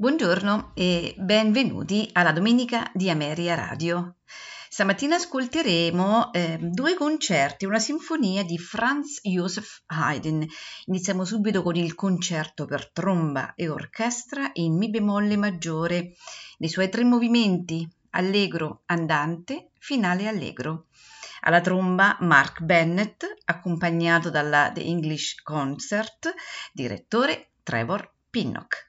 Buongiorno e benvenuti alla domenica di Ameria Radio. Stamattina ascolteremo eh, due concerti, una sinfonia di Franz Joseph Haydn. Iniziamo subito con il concerto per tromba e orchestra in Mi bemolle maggiore, nei suoi tre movimenti, allegro, andante, finale allegro. Alla tromba Mark Bennett, accompagnato dalla The English Concert, direttore Trevor Pinnock.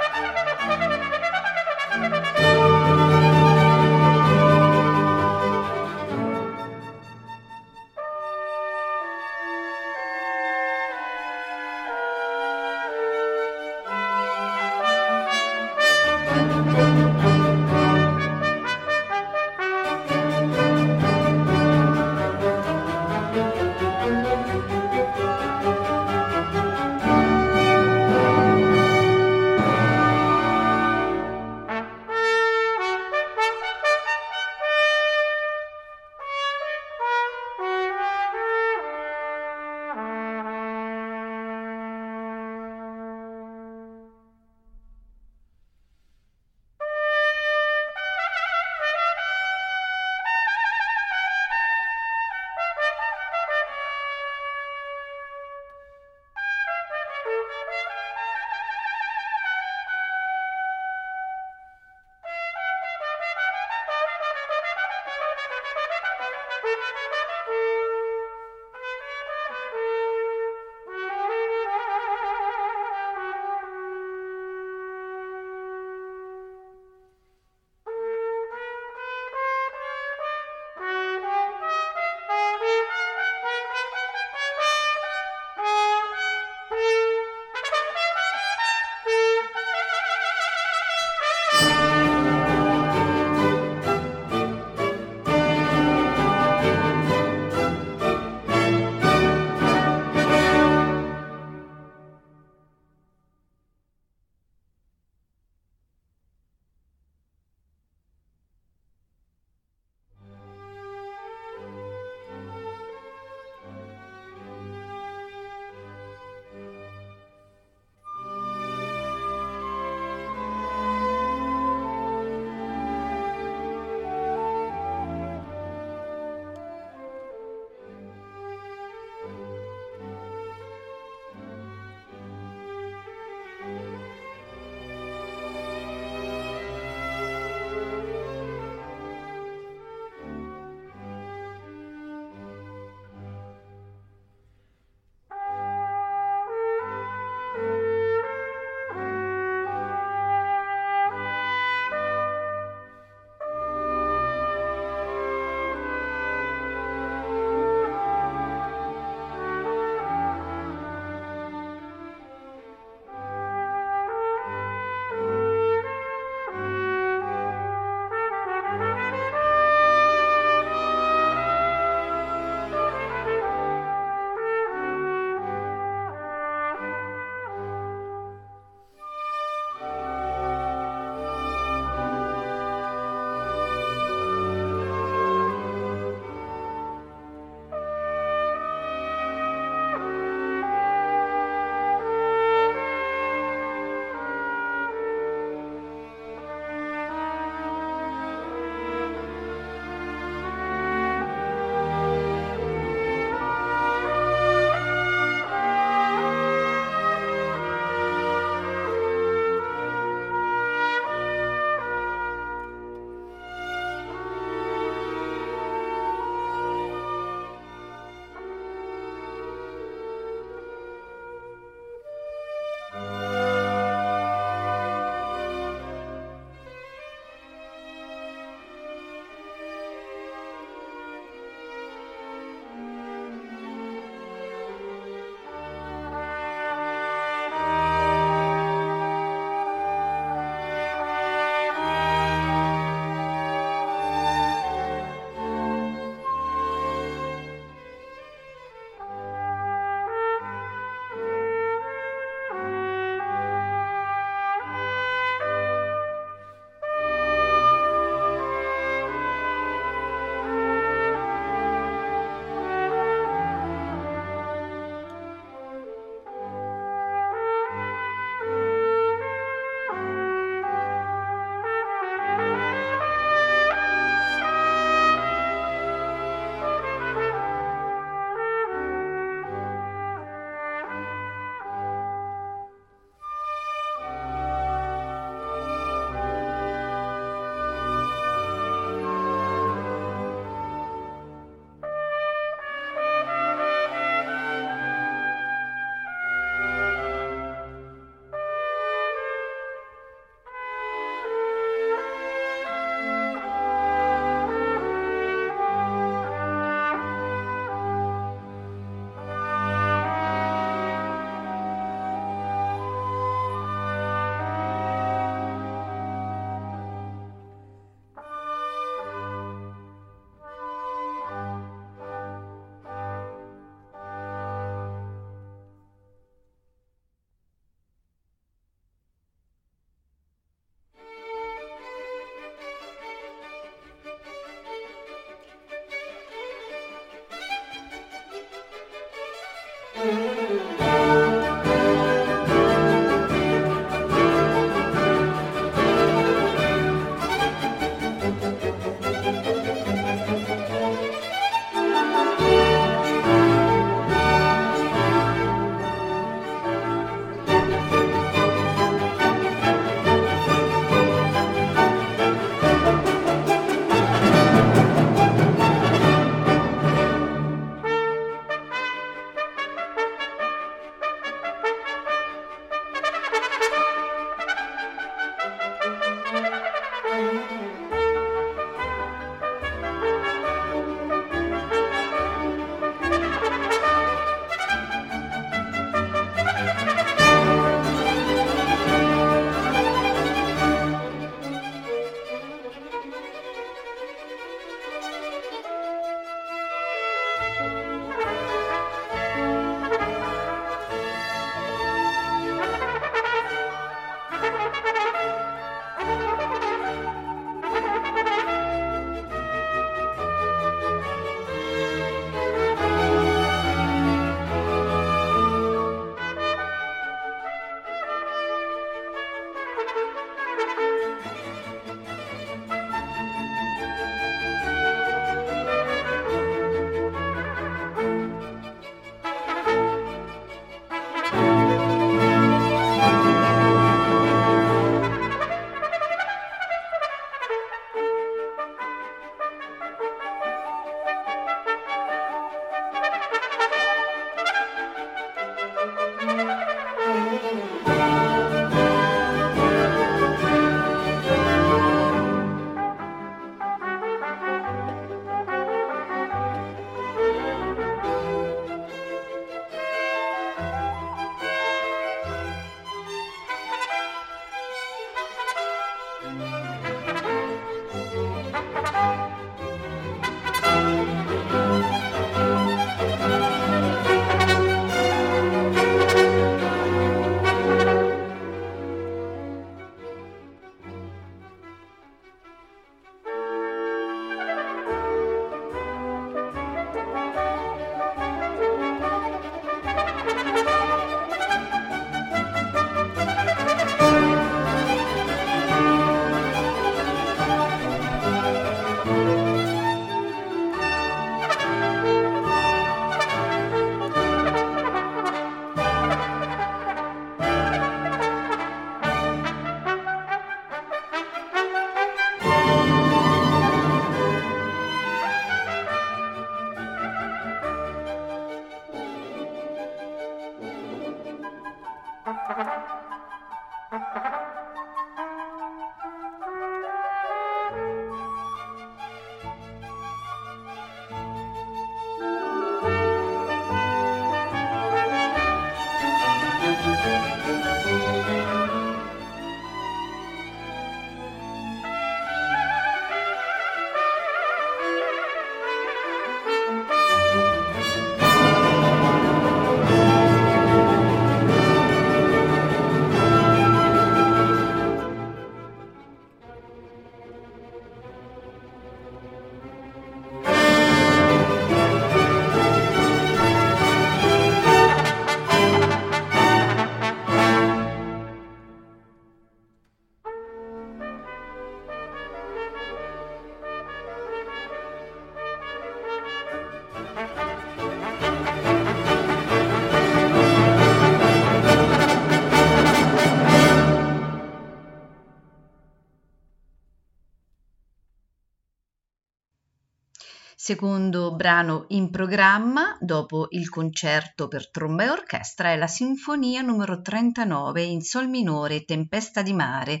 Secondo brano in programma, dopo il concerto per tromba e orchestra, è la Sinfonia numero 39 in Sol minore, Tempesta di mare,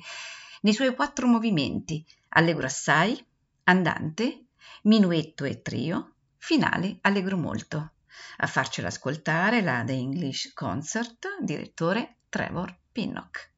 nei suoi quattro movimenti, Allegro assai, Andante, Minuetto e Trio, finale Allegro molto. A farcela ascoltare la The English Concert, direttore Trevor Pinnock.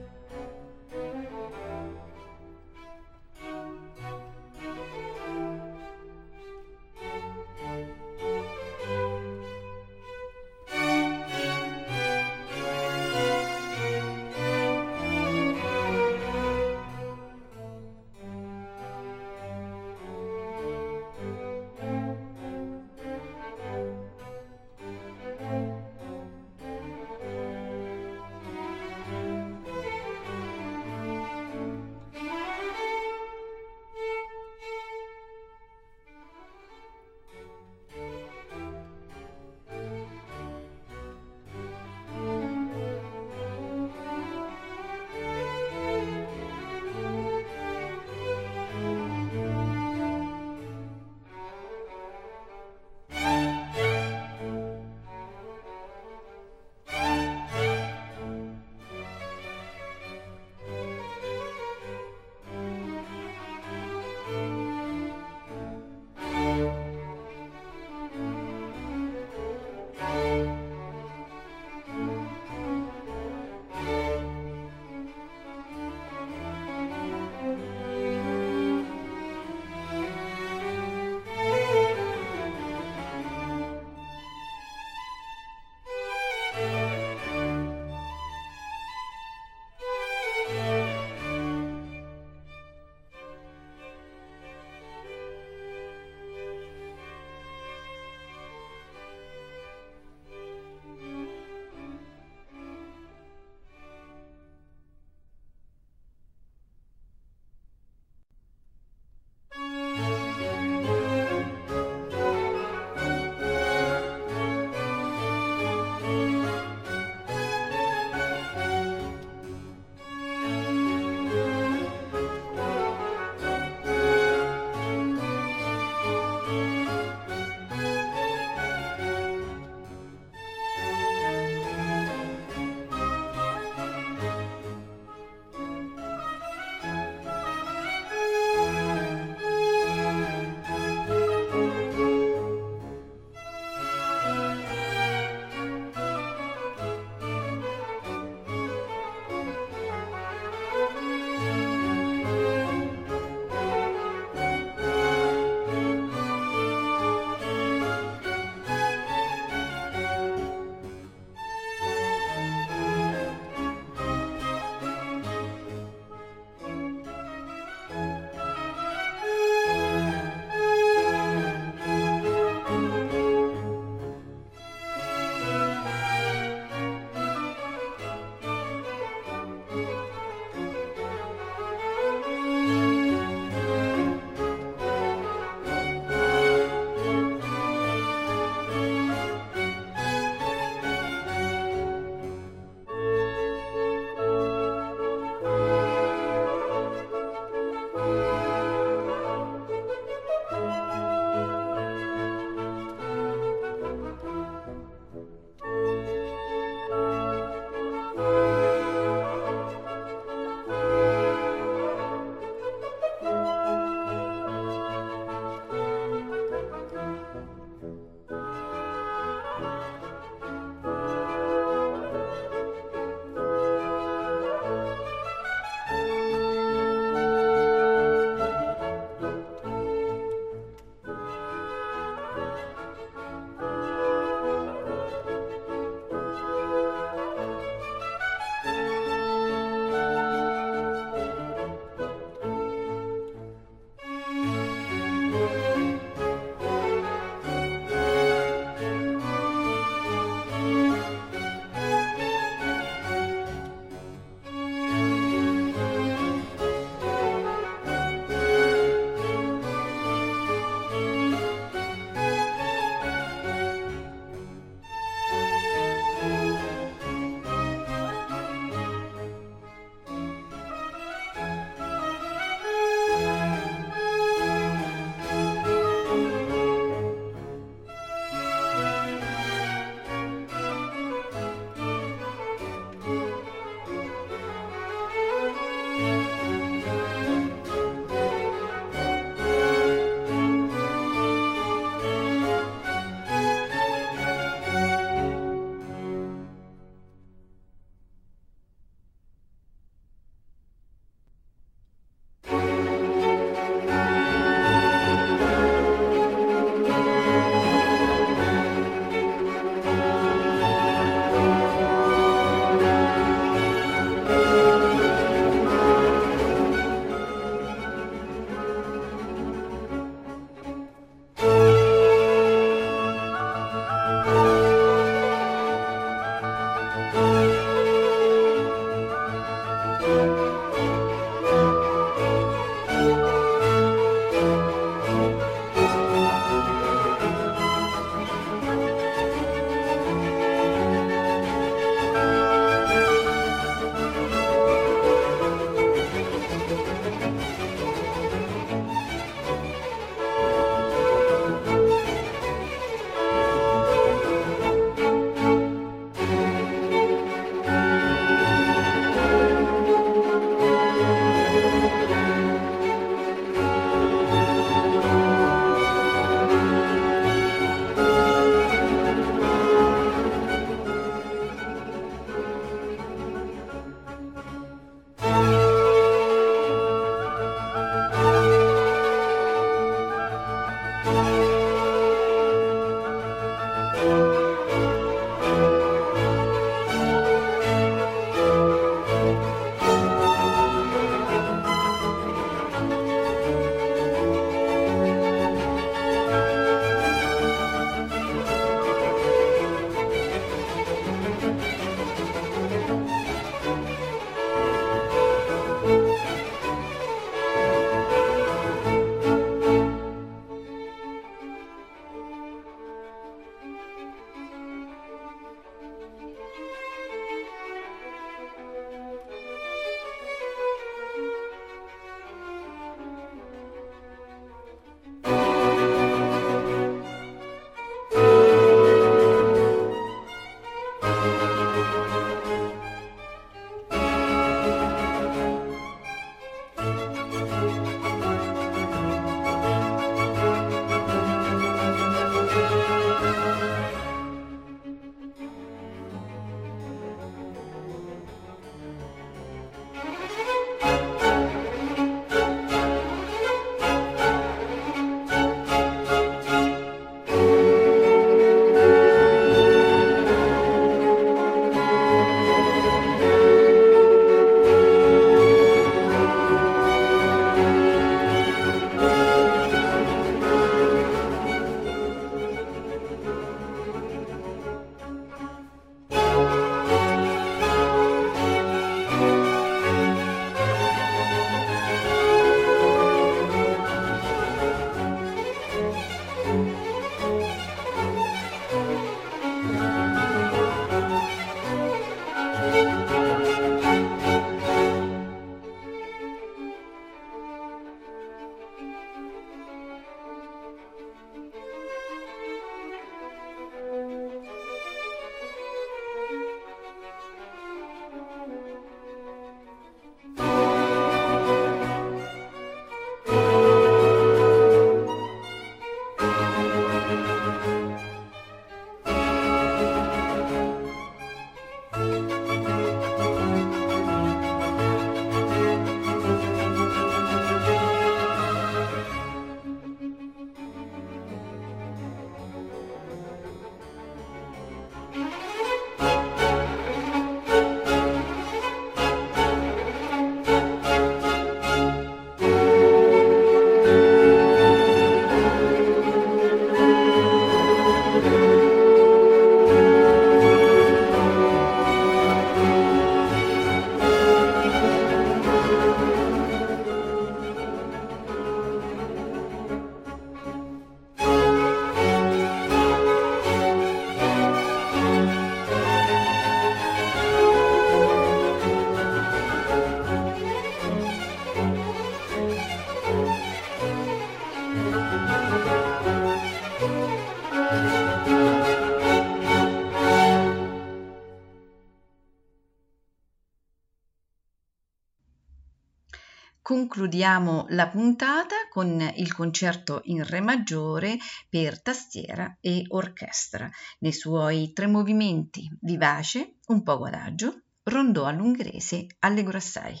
Concludiamo la puntata con il concerto in Re maggiore per tastiera e orchestra, nei suoi tre movimenti vivace, un poco adagio, rondò all'ungherese, allegro assai.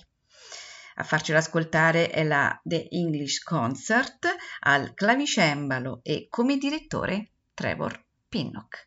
A farcela ascoltare è la The English Concert al clavicembalo e come direttore Trevor Pinnock.